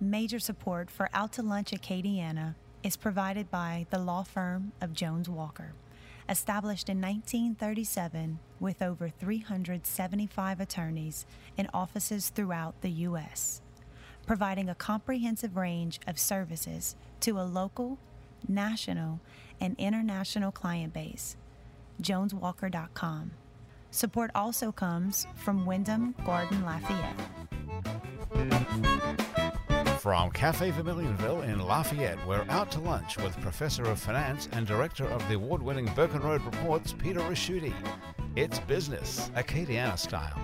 Major support for Out to Lunch Acadiana is provided by the law firm of Jones Walker, established in 1937 with over 375 attorneys in offices throughout the U.S., providing a comprehensive range of services to a local, national, and international client base. JonesWalker.com. Support also comes from Wyndham Garden Lafayette. From Cafe Vermilionville in Lafayette, we're out to lunch with Professor of Finance and Director of the award winning Burkenroad Reports, Peter Ricchiuti. It's business, Acadiana style.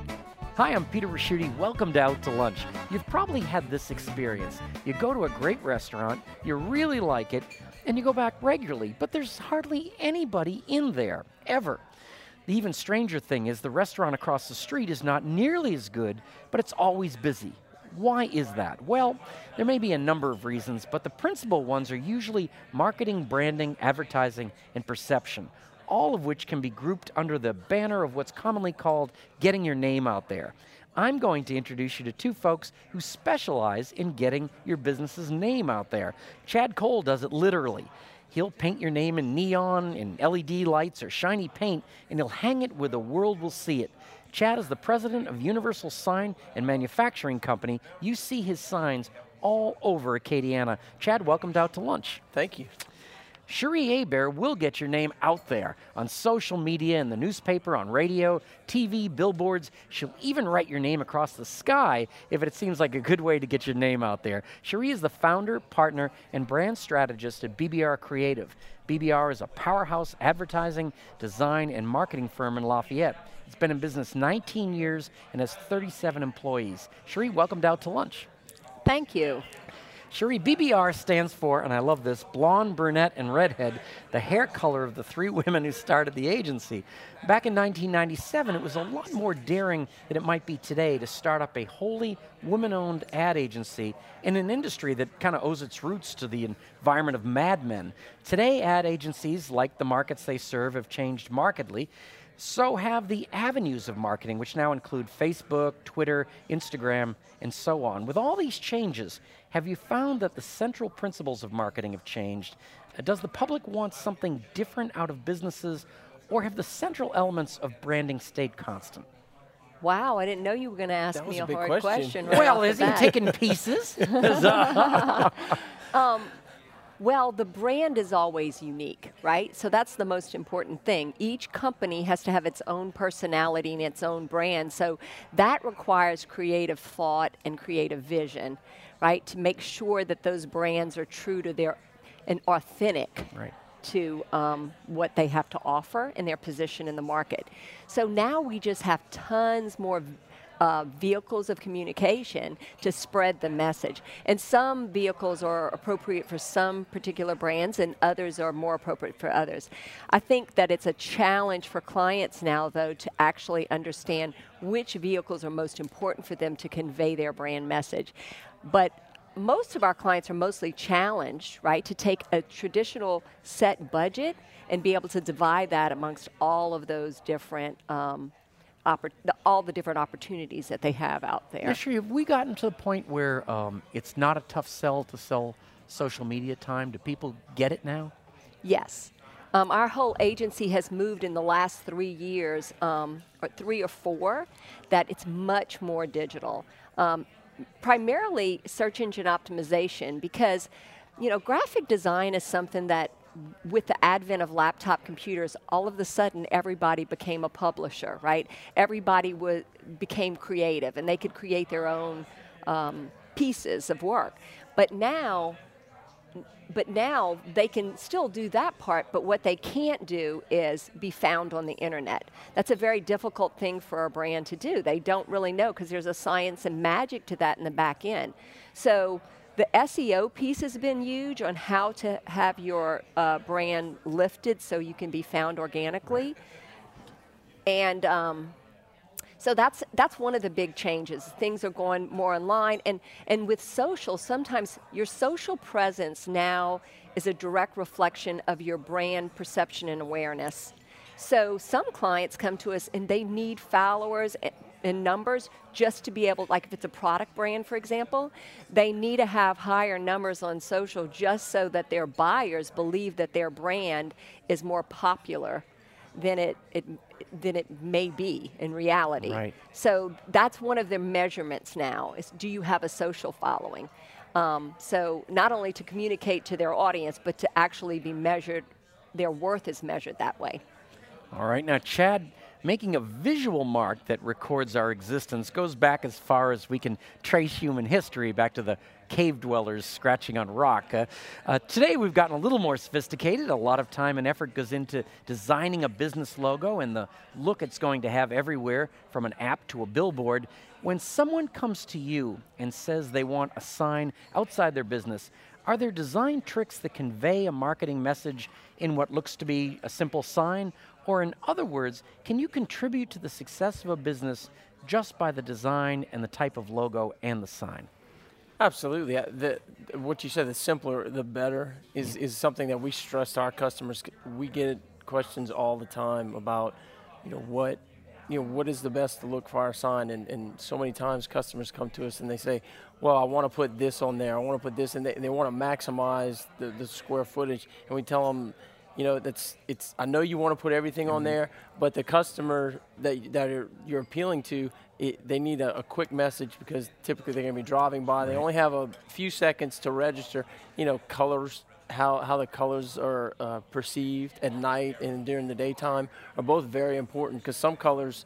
Hi, I'm Peter Ricchiuti. Welcome to Out to Lunch. You've probably had this experience. You go to a great restaurant, you really like it, and you go back regularly, but there's hardly anybody in there, ever. The even stranger thing is the restaurant across the street is not nearly as good, but it's always busy. Why is that? Well, there may be a number of reasons, but the principal ones are usually marketing, branding, advertising, and perception, all of which can be grouped under the banner of what's commonly called getting your name out there. I'm going to introduce you to two folks who specialize in getting your business's name out there. Chad Cole does it literally. He'll paint your name in neon, in LED lights, or shiny paint, and he'll hang it where the world will see it. Chad is the president of Universal Sign and Manufacturing Company. You see his signs all over Acadiana. Chad, welcomed out to lunch. Thank you. Cherie Hebert will get your name out there on social media, in the newspaper, on radio, TV, billboards. She'll even write your name across the sky if it seems like a good way to get your name out there. Cherie is the founder, partner, and brand strategist at BBR Creative. BBR is a powerhouse advertising, design, and marketing firm in Lafayette. It's been in business 19 years and has 37 employees. Cherie, welcomed out to lunch. Thank you. Cherie, BBR stands for, and I love this, blonde, brunette, and redhead, the hair color of the three women who started the agency. Back in 1997, it was a lot more daring than it might be today to start up a wholly woman owned ad agency in an industry that kind of owes its roots to the environment of madmen. Today, ad agencies, like the markets they serve, have changed markedly so have the avenues of marketing, which now include Facebook, Twitter, Instagram, and so on. With all these changes, have you found that the central principles of marketing have changed? Uh, does the public want something different out of businesses, or have the central elements of branding stayed constant? Wow, I didn't know you were going to ask That me a, a hard question. question. right well, is he taking pieces? Um, well, the brand is always unique, right? So that's the most important thing. Each company has to have its own personality and its own brand. So that requires creative thought and creative vision, right? To make sure that those brands are true to their and authentic right. to um, what they have to offer and their position in the market. So now we just have tons more uh, vehicles of communication to spread the message. And some vehicles are appropriate for some particular brands, and others are more appropriate for others. I think that it's a challenge for clients now, though, to actually understand which vehicles are most important for them to convey their brand message. But most of our clients are mostly challenged, right, to take a traditional set budget and be able to divide that amongst all of those different, um, the, all the different opportunities that they have out there. Yeah, sure. Have we gotten to the point where um, it's not a tough sell to sell social media time? Do people get it now? Yes. Um, our whole agency has moved in the last three years, um, or three or four, that it's much more digital. Um, primarily search engine optimization because, you know, graphic design is something that with the advent of laptop computers, all of a sudden everybody became a publisher, right? Everybody wa- became creative and they could create their own um, pieces of work. But now, but now they can still do that part, but what they can't do is be found on the internet. That's a very difficult thing for a brand to do. They don't really know because there's a science and magic to that in the back end. So the SEO piece has been huge on how to have your uh, brand lifted so you can be found organically. And um, so that's that's one of the big changes. Things are going more online, and and with social, sometimes your social presence now is a direct reflection of your brand perception and awareness. So some clients come to us and they need followers, eh, in numbers just to be able, like if it's a product brand, for example, they need to have higher numbers on social just so that their buyers believe that their brand is more popular than it, it than it may be in reality. Right. So that's one of their measurements now. Is do you have a social following? Um, so not only to communicate to their audience, but to actually be measured, their worth is measured that way. All right, now Chad, making a visual mark that records our existence goes back as far as we can trace human history, back to the cave dwellers scratching on rock. Uh, uh, today we've gotten a little more sophisticated. A lot of time and effort goes into designing a business logo and the look it's going to have everywhere, from an app to a billboard. When someone comes to you and says they want a sign outside their business, are there design tricks that convey a marketing message in what looks to be a simple sign? Or, in other words, can you contribute to the success of a business just by the design and the type of logo and the sign? Absolutely. Uh, the, what you said, the simpler, the better, is, is something that we stress to our customers. We get questions all the time about, you know, what you know, what is the best to look for our sign? And, and so many times customers come to us and they say, well, I want to put this on there. I want to put this, and they, they want to maximize the, the square footage. And we tell them, you know, that's it's. I know you want to put everything mm-hmm. on there, but the customer that that are, you're appealing to, it, they need a, a, quick message because typically they're going to be driving by. Right. They only have a few seconds to register. You know, colors, how, how the colors are uh, perceived at night and during the daytime are both very important because some colors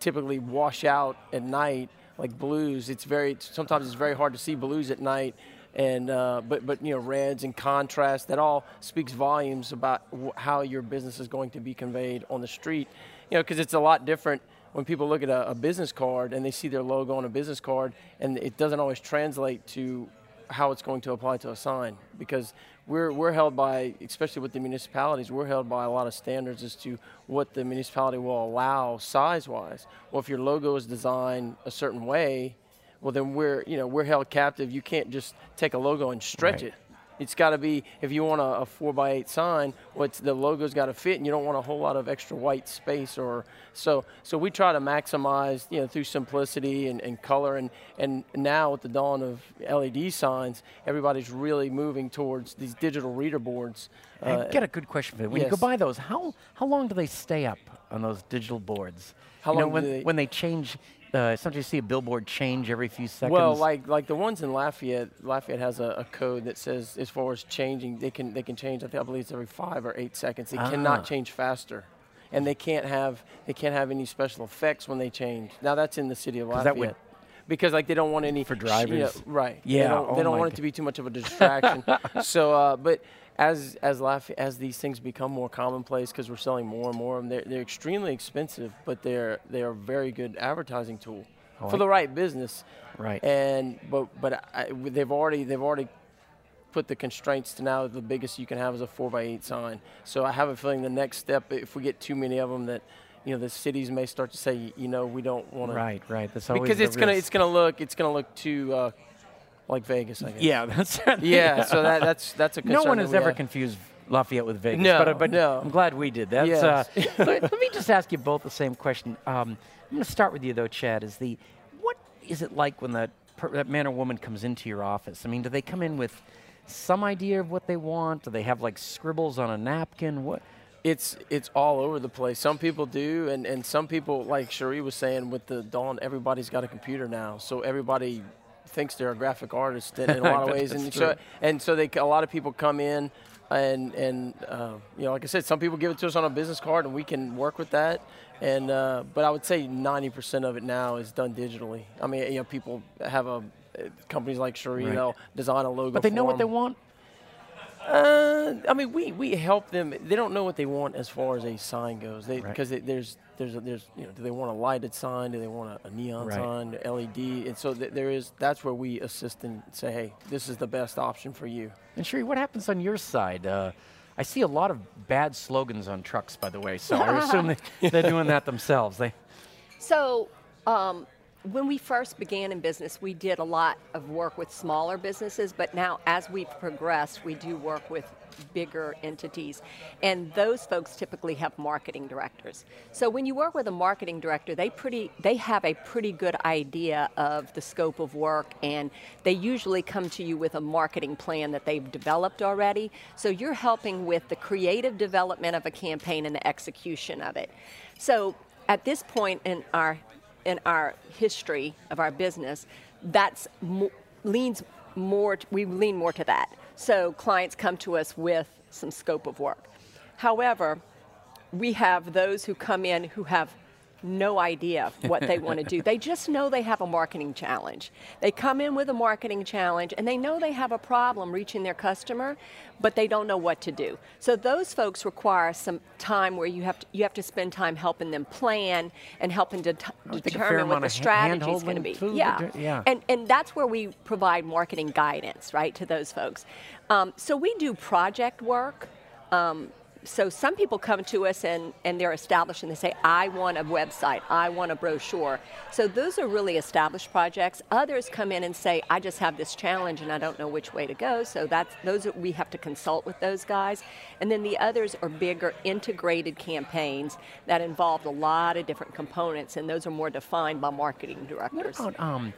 typically wash out at night, like blues. It's very sometimes it's very hard to see blues at night, and uh, but but you know reds and contrast that all speaks volumes about how your business is going to be conveyed on the street. You know, because it's a lot different when people look at a, a, business card and they see their logo on a business card, and it doesn't always translate to how it's going to apply to a sign because we're, we're held by, especially with the municipalities, we're held by a lot of standards as to what the municipality will allow size-wise. Well, if your logo is designed a certain way, well then we're you know we're held captive. You can't just take a logo and stretch right. it. It's got to be if you want a, a four by eight sign, what's the logo's got to fit, and you don't want a whole lot of extra white space or so. So we try to maximize, you know, through simplicity and, and color, and and now with the dawn of LED signs, everybody's really moving towards these digital reader boards. I uh, get a good question for you. When yes. you go buy those, how how long do they stay up on those digital boards? How you long know, when, they when they change uh, sometimes you see a billboard change every few seconds. Well, like like the ones in Lafayette, Lafayette has a, a, code that says as far as changing, they can they can change. I, think, I believe it's every five or eight seconds. They ah. cannot change faster, and they can't have they can't have any special effects when they change. Now that's in the city of Lafayette. because like they don't want any for drivers, you know, right? Yeah, they don't, oh they don't want God. it to be too much of a distraction. so, uh, but as as Laf- as these things become more commonplace because we're selling more and more of them, they're, they're extremely expensive, but they're they are a very good advertising tool oh, for the right business. Right. And but but I, they've already they've already put the constraints to now the biggest you can have is a four by eight sign. So I have a feeling the next step, if we get too many of them, that you know the cities may start to say, you know, we don't want to. Right, right. That's always because it's gonna it's gonna look it's gonna look too. Uh, like Vegas, I guess. Yeah, that's yeah. So that, that's that's a no one has ever have. confused Lafayette with Vegas. No, but, but no. I'm glad we did. that. yes. uh, let, let, me just ask you both the same question. Um, I'm going to start with you though, Chad. Is the what is it like when that that man or woman comes into your office? I mean, do they come in with some idea of what they want? Do they have like scribbles on a napkin? What? It's it's all over the place. Some people do, and, and some people, like Cherie was saying, with the dawn, everybody's got a computer now, so everybody thinks they're a graphic artist in, a lot of ways, and so and so they a lot of people come in, and and uh, you know, like I said, some people give it to us on a business card, and we can work with that. And uh, but I would say 90% of it now is done digitally. I mean, you know, people have a companies like Cherie, right. they'll design a logo. But they know what them. they want. Uh, I mean, we, we help them. They don't know what they want as far as a sign goes. They because right. there's there's a, there's you know do they want a lighted sign? Do they want a, a neon right. sign? LED? And so th- there is that's where we assist and say, hey, this is the best option for you. And Cherie, what happens on your side? Uh, I see a lot of bad slogans on trucks, by the way. So I assume they, they're doing that themselves. They. So. Um, when we first began in business, we did a lot of work with smaller businesses, but now as we've progressed, we do work with bigger entities. And those folks typically have marketing directors. So when you work with a marketing director, they pretty they have a pretty good idea of the scope of work and they usually come to you with a marketing plan that they've developed already. So you're helping with the creative development of a campaign and the execution of it. So at this point in our in our history of our business, that's leans more. we lean more to that. So clients come to us with some scope of work. However, we have those who come in who have no idea what they want to do. They just know they have a marketing challenge. They come in with a marketing challenge and they know they have a problem reaching their customer, but they don't know what to do. So those folks require some time where you have to you have to spend time helping them plan and helping to determine what the strategy is going to be. Yeah. yeah. And and that's where we provide marketing guidance, right, to those folks. Um, so we do project work. Um, so some people come to us and, and they're established and they say, I want a website, I want a brochure. So those are really established projects. Others come in and say, I just have this challenge and I don't know which way to go. So that's those are, we have to consult with those guys. And then the others are bigger integrated campaigns that involve a lot of different components and those are more defined by marketing directors. What about um,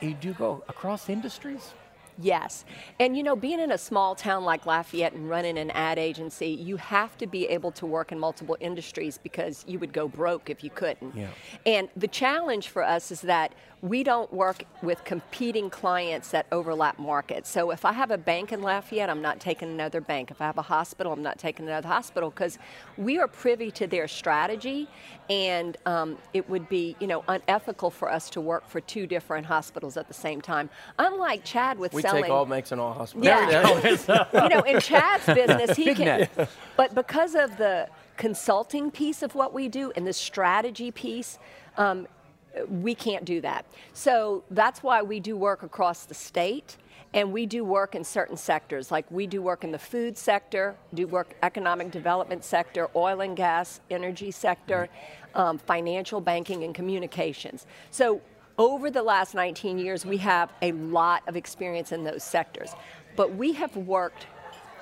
you do go across industries? Yes. And you know, being in a small town like Lafayette and running an ad agency, you have to be able to work in multiple industries because you would go broke if you couldn't. Yeah. And the challenge for us is that we don't work with competing clients that overlap markets. So if I have a bank in Lafayette, I'm not taking another bank. If I have a hospital, I'm not taking another hospital because we are privy to their strategy, and um, it would be you know unethical for us to work for two different hospitals at the same time. Unlike Chad with we selling, take all makes in all hospitals. Yeah, you know, in Chad's business, he can. But because of the consulting piece of what we do and the strategy piece. Um, we can't do that. So that's why we do work across the state and we do work in certain sectors like we do work in the food sector do work economic development sector oil and gas energy sector um, financial banking and communications so over the last 19 years we have a lot of experience in those sectors but we have worked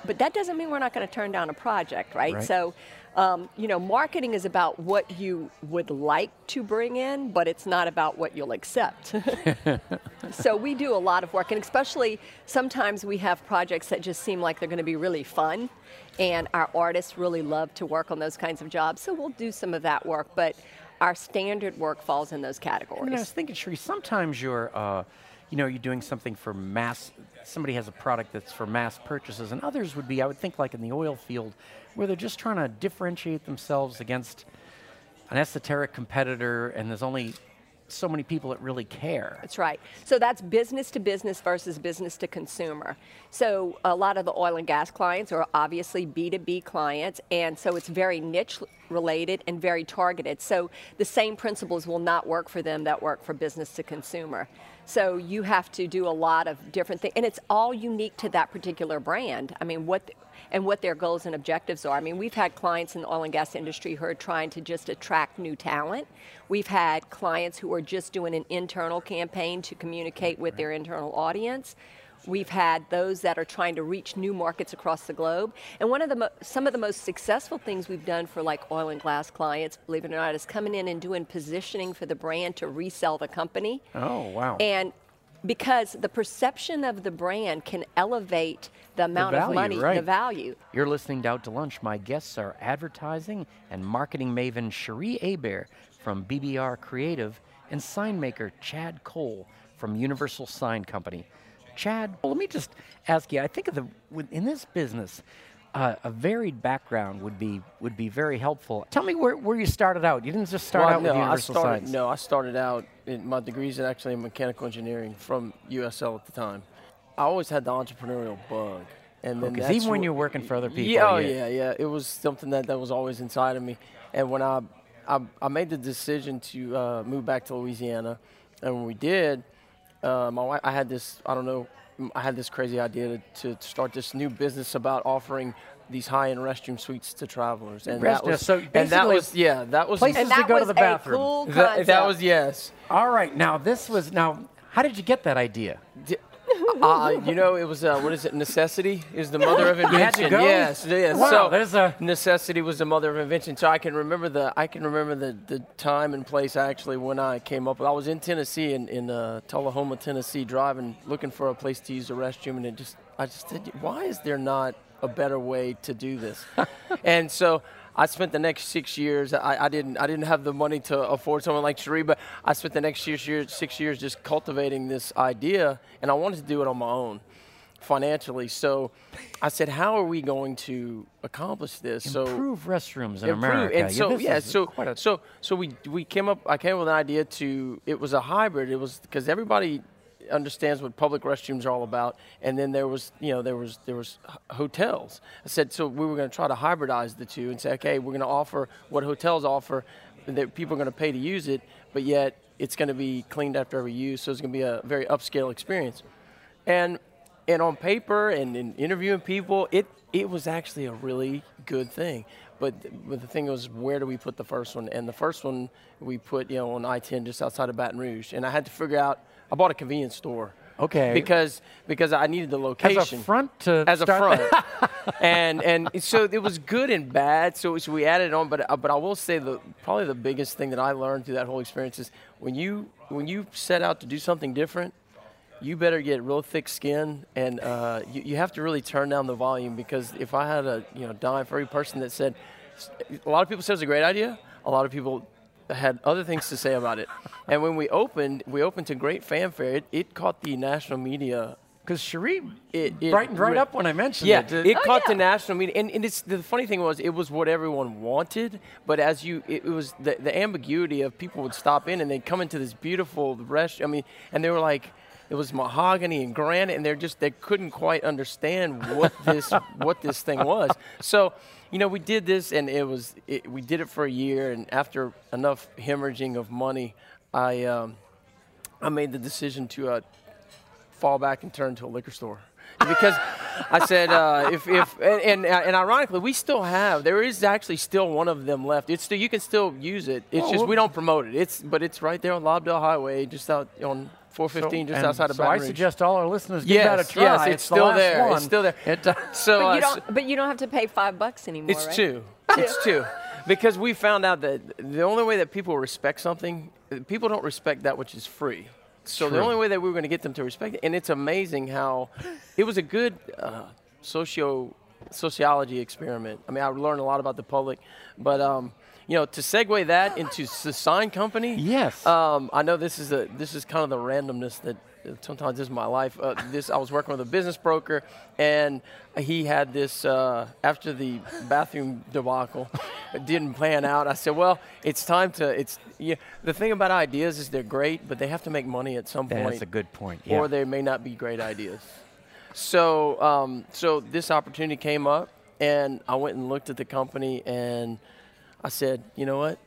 but that doesn't mean we're not going to turn down a project right, right. so um, you know, marketing is about what you would like to bring in, but it's not about what you'll accept. so we do a lot of work, and especially sometimes we have projects that just seem like they're going to be really fun, and our artists really love to work on those kinds of jobs. So we'll do some of that work, but our standard work falls in those categories. I, mean, I was thinking, Cherie, sometimes you're. Uh, you know, you're doing something for mass, somebody has a product that's for mass purchases, and others would be, I would think, like in the oil field, where they're just trying to differentiate themselves against an esoteric competitor, and there's only so many people that really care. That's right. So that's business to business versus business to consumer. So a lot of the oil and gas clients are obviously B2B clients, and so it's very niche related and very targeted. So the same principles will not work for them that work for business to consumer. So you have to do a lot of different things, and it's all unique to that particular brand. I mean, what and what their goals and objectives are. I mean, we've had clients in the oil and gas industry who are trying to just attract new talent. We've had clients who are just doing an internal campaign to communicate with their internal audience. We've had those that are trying to reach new markets across the globe. And one of the mo- some of the most successful things we've done for like oil and gas clients, believe it or not, is coming in and doing positioning for the brand to resell the company. Oh, wow. And because the perception of the brand can elevate the amount the value, of money, right. the value. You're listening to Out to Lunch. My guests are advertising and marketing maven Cherie Hebert from BBR Creative and sign maker Chad Cole from Universal Sign Company. Chad, well, let me just ask you. I think of the in this business, uh, a varied background would be would be very helpful. Tell me where, where you started out. You didn't just start well, out no, with Universal I started, Signs. No, I started out in my degrees in actually in mechanical engineering from USL at the time. I always had the entrepreneurial bug. And then Because even when you're working for other people, yeah, oh, yeah. yeah, it was something that, that was always inside of me. And when I, I, I made the decision to uh, move back to Louisiana, and when we did, uh, my wife, I had this, I don't know I had this crazy idea to, to start this new business about offering these high-end restroom suites to travelers, and Rest- that was so and that basically was yeah, that was places And to that go to the bathroom. a cool that, that was yes. All right, now this was now. How did you get that idea? D- Uh, you know, it was uh, what is it? Necessity is the mother of invention. Yes, yes. Wow, so there's a- necessity was the mother of invention. So I can remember the I can remember the, the time and place actually when I came up. I was in Tennessee in in uh, Tullahoma, Tennessee, driving looking for a place to use the restroom, and it just I just said, why is there not a better way to do this? and so. I spent the next six years. I, I didn't. I didn't have the money to afford someone like Cherie, but I spent the next six years, six years just cultivating this idea, and I wanted to do it on my own, financially. So, I said, "How are we going to accomplish this?" so Improve restrooms in improve. America. And so yeah, so so so we we came up. I came up with an idea to. It was a hybrid. It was because everybody understands what public restrooms are all about, and then there was you know there was there was hotels. I said so we were going to try to hybridize the two and say okay we're going to offer what hotels offer that people are going to pay to use it, but yet it's going to be cleaned after every use, so it's going to be a very upscale experience. And and on paper and in interviewing people, it it was actually a really good thing. But, but the thing was, where do we put the first one? And the first one we put, you know, on I-10 just outside of Baton Rouge. And I had to figure out. I bought a convenience store. Okay. Because because I needed the location as a front to as a front, and and so it was good and bad. So, so we added on, but uh, but I will say the probably the biggest thing that I learned through that whole experience is when you when you set out to do something different, you better get real thick skin, and uh, you, you have to really turn down the volume because if I had a you know dime for every person that said, a lot of people said it was a great idea, a lot of people had other things to say about it, and when we opened, we opened to great fanfare. It, it caught the national media because Cherie it, it brightened right re- up when I mentioned yeah, it. it, Oh, caught the national media, and, and it's the funny thing was it was what everyone wanted, but as you, it, it was the, the ambiguity of people would stop in and they'd come into this beautiful restaurant. I mean, and they were like, it was mahogany and granite, and they're just they couldn't quite understand what this what this thing was. So, you know, we did this, and it was it, we did it for a year, and after enough hemorrhaging of money, I um, I made the decision to uh, fall back and turn to a liquor store because I said uh, if if and, and and ironically we still have there is actually still one of them left. It's still you can still use it. It's Oh, just we don't promote it. It's but it's right there on Lobdell Highway, just out on 415, just outside of so Baton I suggest all our listeners give Yes, that a try. yes, it's the still last there. One. It's still there. It, uh, So But uh, you so- don't. But you don't have to pay five bucks anymore. it's right? two. It's two. Because we found out that the only way that people respect something, people don't respect that which is free. So the only way that we were going to get them to respect it, and it's amazing how it was a good uh, socio sociology experiment. I mean, I learned a lot about the public, but um, you know, to segue that into the sign company. Yes. Um, I know this is a this is kind of the randomness that uh, sometimes is my life. Uh, this I was working with a business broker, and he had this uh, after the bathroom debacle. It didn't plan out. I said, "Well, it's time to. It's yeah. The thing about ideas is they're great, but they have to make money at some point, that's a good point. Yeah. or they may not be great ideas." So, um, so this opportunity came up, and I went and looked at the company, and I said, "You know what?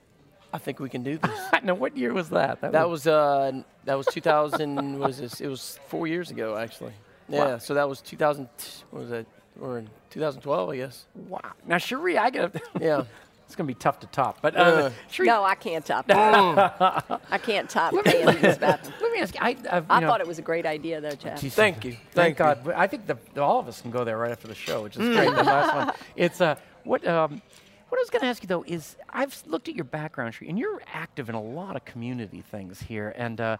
I think we can do this." now, what year was that? That was uh, that was 2000. was this? It was four years ago, actually. Yeah. Wow. So that was 2000. What was that? Or in 2012, I guess. wow. Now, Cherie, I got. Yeah. it's going to be tough to top, but uh, Uh. Cherie, No, I can't top that. I can't top paying for this bathroom. Let me ask you. I, I've, I know, thought it was a great idea, though, Jeff. Geez, Thank you. Thank, Thank. God. But I think the, the- all of us can go there right after the show, which is great. The last one. It's uh, what um, what I was going to ask you though is I've looked at your background, Sri, and you're active in a lot of community things here, and uh,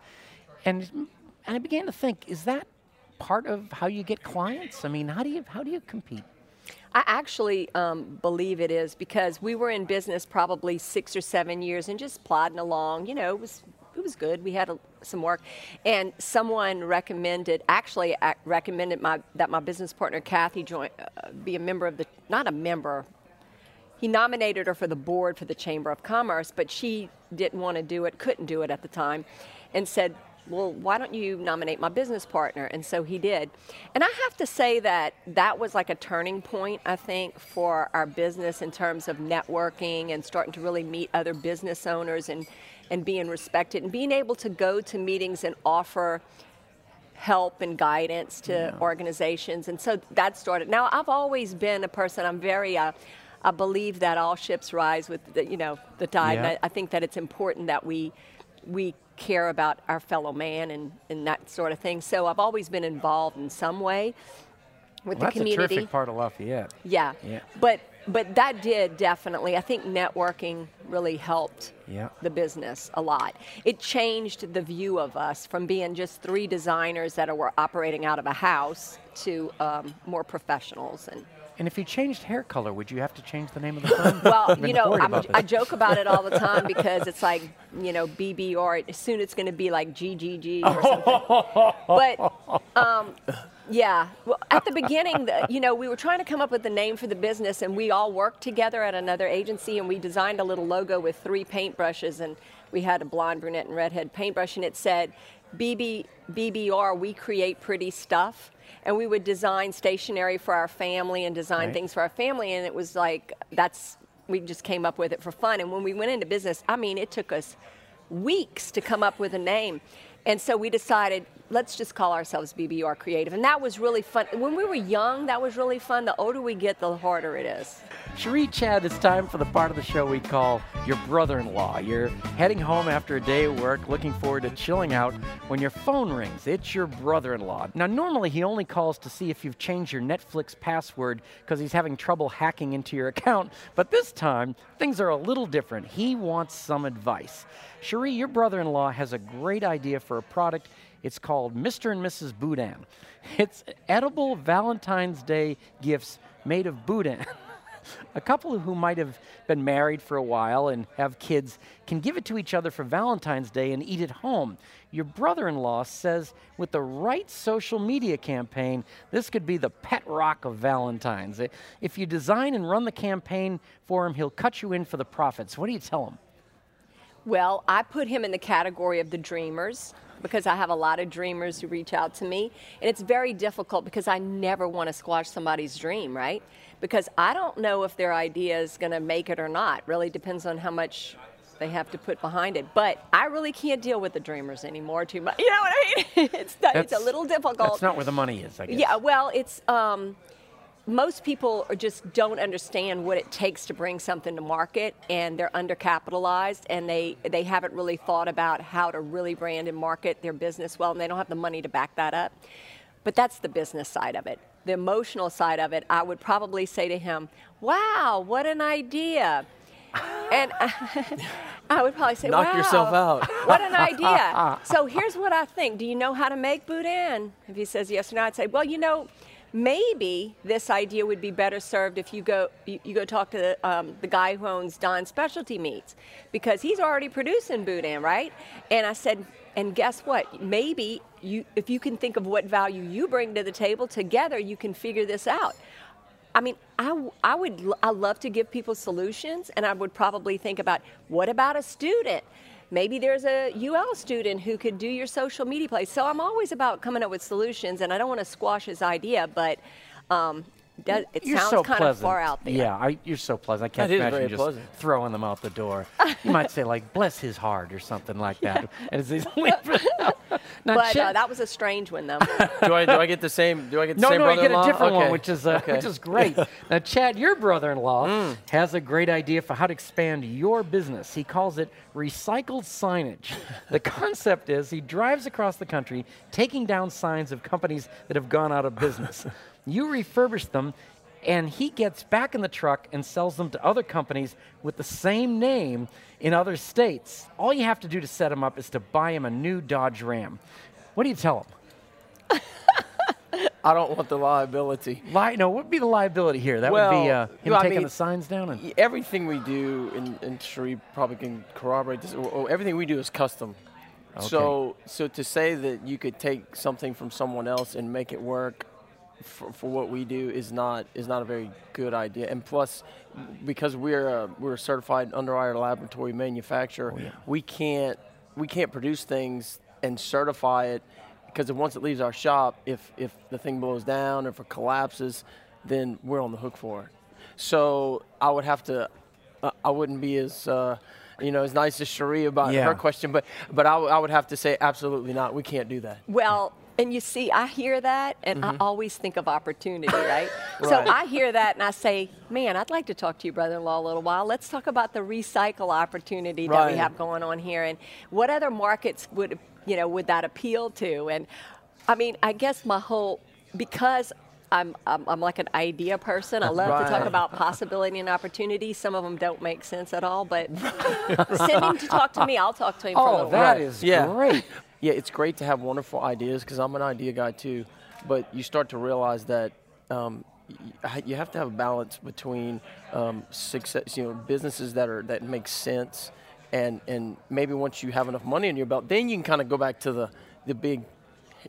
and and I began to think, is that part of how you get clients? I mean, how do you how do you compete? I actually um, believe it is because we were in business probably six or seven years and just plodding along. You know, it was it was good. We had a, some work, and someone recommended actually uh, recommended my that my business partner Kathy join uh, be a member of the not a member. He nominated her for the board for the Chamber of Commerce, but she didn't want to do it, couldn't do it at the time, and said, well, why don't you nominate my business partner? And so he did. And I have to say that that was like a turning point, I think, for our business in terms of networking and starting to really meet other business owners and, and being respected and being able to go to meetings and offer help and guidance to organizations, and so that started. Now, I've always been a person. I'm very. Uh, I believe that all ships rise with the, you know the tide. Yeah. I, I think that it's important that we we care about our fellow man and, and that sort of thing. So I've always been involved in some way with Well, that's the a community. terrific part of Lafayette. Yeah. Yeah. But but that did definitely. I think networking really helped Yeah. the business a lot. It changed the view of us from being just three designers that were operating out of a house to um, more professionals and. And if you changed hair color, would you have to change the name of the firm? Well, you know, I'm, about joke about it all the time because it's like, you know, BBR. Soon it's going to be like GGG or something. but um, yeah, well, at the beginning, the, you know, we were trying to come up with the name for the business, and we all worked together at another agency, and we designed a little logo with three paintbrushes, and we had a blonde, brunette, and redhead paintbrush, and it said, BB, BBR, we create pretty stuff. And we would design stationery for our family and design Right. things for our family, and it was like, that's, we just came up with it for fun. And when we went into business, I mean, it took us weeks to come up with a name. And so we decided, let's just call ourselves BBR Creative. And that was really fun. When we were young, that was really fun. The older we get, the harder it is. Cherie Chad, it's time for the part of the show we call your brother-in-law. You're heading home after a day of work, looking forward to chilling out when your phone rings. It's your brother-in-law. Now, normally he only calls to see if you've changed your Netflix password because he's having trouble hacking into your account. But this time, things are a little different. He wants some advice. Cherie, your brother-in-law has a great idea for a product. It's called Mr. and Mrs. Boudin. It's edible Valentine's Day gifts made of boudin. A couple who might have been married for a while and have kids can give it to each other for Valentine's Day and eat at home. Your brother in law says with the right social media campaign, this could be the pet rock of Valentine's. If you design and run the campaign for him, he'll cut you in for the profits. What do you tell him? Well, I put him in the category of the dreamers because I have a lot of dreamers who reach out to me. And it's very difficult because I never want to squash somebody's dream, right? Because I don't know if their idea is going to make it or not. Really depends on how much they have to put behind it. But I really can't deal with the dreamers anymore too much. You know what I mean? it's, not, it's a little difficult. That's not where the money is, I guess. Yeah, well, it's um, most people are just don't understand what it takes to bring something to market, and they're undercapitalized, and they they haven't really thought about how to really brand and market their business well, and they don't have the money to back that up. But that's the business side of it. The emotional side of it, I would probably say to him, "Wow, what an idea!" And I would probably say, Knock wow, yourself out." What an idea. so here's what I think. Do you know how to make boudin? If he says yes or no, I'd say, well, you know, maybe this idea would be better served if you go you, you go talk to the, um, the guy who owns Don Specialty Meats because he's already producing boudin, right? And I said, and guess what? Maybe you if you can think of what value you bring to the table together, you can figure this out. I mean, I, I would I love to give people solutions, and I would probably think about what about a student? Maybe there's a UL student who could do your social media place. So I'm always about coming up with solutions, and I don't want to squash his idea, but um, that, it You're sounds so kind pleasant. of far out there. Yeah, I, you're so pleasant. I can't That is imagine just pleasant. throwing them out the door. you might say like, "Bless his heart" or something like that. And it's these- now, But uh, that was a strange one, though. do I do I get the same? Do I get the no, same no, no, you get a brother-in-law? different one, which is uh, Okay. which is great. now, Chad, your brother-in-law Mm. has a great idea for how to expand your business. He calls it recycled signage. the concept is he drives across the country taking down signs of companies that have gone out of business. You refurbish them. And he gets back in the truck and sells them to other companies with the same name in other states. All you have to do to set him up is to buy him a new Dodge Ram. What do you tell him? I don't want the liability. Li- no, what would be the liability here? That would be uh, him I taking mean, the signs down. And, Everything we do, and, and Cherie probably can corroborate this. or- or everything we do is custom. So, so to say that you could take something from someone else and make it work for, for what we do is not is not a very good idea. And plus, because we're a, we're a certified underwriter laboratory manufacturer, we can't we can't produce things and certify it because once it leaves our shop, if if the thing blows down or if it collapses, then we're on the hook for it. So I would have to, uh, I wouldn't be as, uh, you know, as nice as Cherie about Yeah. her question, but but I, w- I would have to say absolutely not. We can't do that. Well, And you see, I hear that, and I mm-hmm. always think of opportunity, right? So I hear that, and I say, "Man, I'd like to talk to you, brother-in-law a little while. Let's talk about the recycle opportunity that we have going on here, and what other markets would, you know, would that appeal to?" And I mean, I guess my whole because. I'm, I'm, I'm like an idea person. I love to talk about possibility and opportunity. Some of them don't make sense at all, but send him to talk to me. I'll talk to him for a Oh, little that while. Right. is Yeah. great. Yeah, it's great to have wonderful ideas because I'm an idea guy too. But you start to realize that um, you have to have a balance between um, success, you know, businesses that are that make sense, and and maybe once you have enough money in your belt, then you can kind of go back to the the big,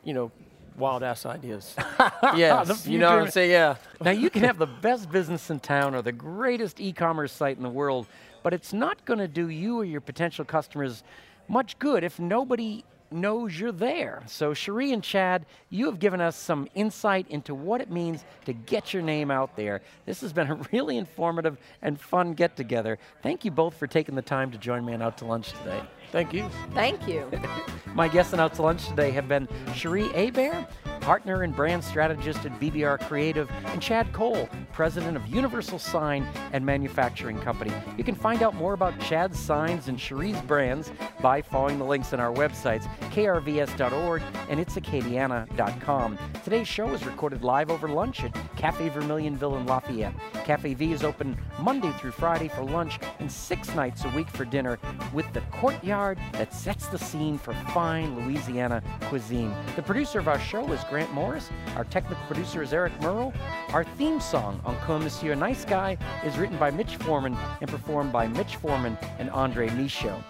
you know, wild ass ideas. yes, you know what I'm saying? Yeah. Now, you can have the best business in town or the greatest e commerce site in the world, but it's not going to do you or your potential customers much good if nobody knows you're there. So, Cherie and Chad, you have given us some insight into what it means to get your name out there. This has been a really informative and fun get together. Thank you both for taking the time to join me on Out to Lunch today. Thank you. Thank you. My guests on Out to Lunch today have been Cherie Hebert, partner and brand strategist at BBR Creative, and Chad Cole, president of Universal Sign and Manufacturing Company. You can find out more about Chad's signs and Cherie's brands by following the links on our websites, krvs.org and itsacadiana.com. Today's show is recorded live over lunch at Cafe Vermilionville in Lafayette. Cafe V is open Monday through Friday for lunch and six nights a week for dinner with the courtyard that sets the scene for fine Louisiana cuisine. The producer of our show is Grant Morris. Our technical producer is Eric Merle. Our theme song, Encore Monsieur Nice Guy, is written by Mitch Foreman and performed by Mitch Foreman and Andre Michaud.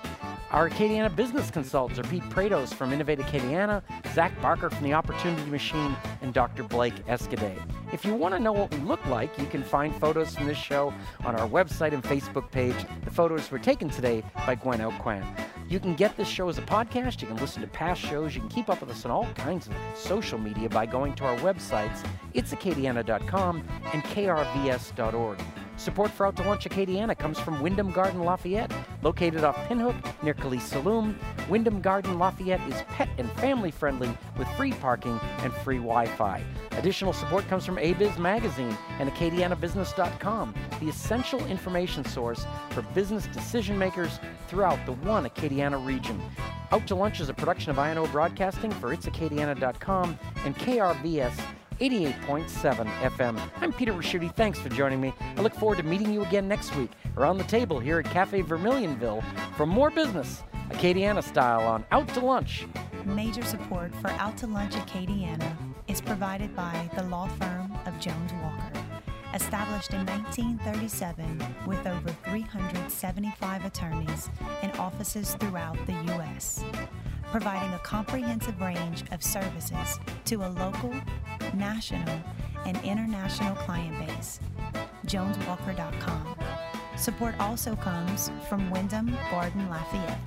Our Acadiana business consultants are Pete Prados from Innovate Acadiana, Zach Barker from The Opportunity Machine, and Dr. Blake Escade. If you want to know what we look like, you can find photos from this show on our website and Facebook page. The photos were taken today by Gwen Aucoin. You can get this show as a podcast. You can listen to past shows. You can keep up with us on all kinds of social media by going to our websites, itsacadiana.com and krvs.org. Support for Out to Lunch Acadiana comes from Wyndham Garden Lafayette, located off Pinhook near Calais Saloon. Wyndham Garden Lafayette is pet and family friendly with free parking and free Wi Fi. Additional support comes from ABiz Magazine and AcadianaBusiness.com, the essential information source for business decision makers throughout the one Acadiana region. Out to Lunch is a production of INO Broadcasting for itsacadiana.com and KRVS 88.7 FM. I'm Peter Ricchiuti. Thanks for joining me. I look forward to meeting you again next week around the table here at Cafe Vermilionville for more business, Acadiana style, on Out to Lunch. Major support for Out to Lunch Acadiana is provided by the law firm of Jones Walker. Established in 1937 with over 375 attorneys and offices throughout the U.S., providing a comprehensive range of services to a local, national, and international client base. JonesWalker.com. Support also comes from Wyndham Garden Lafayette.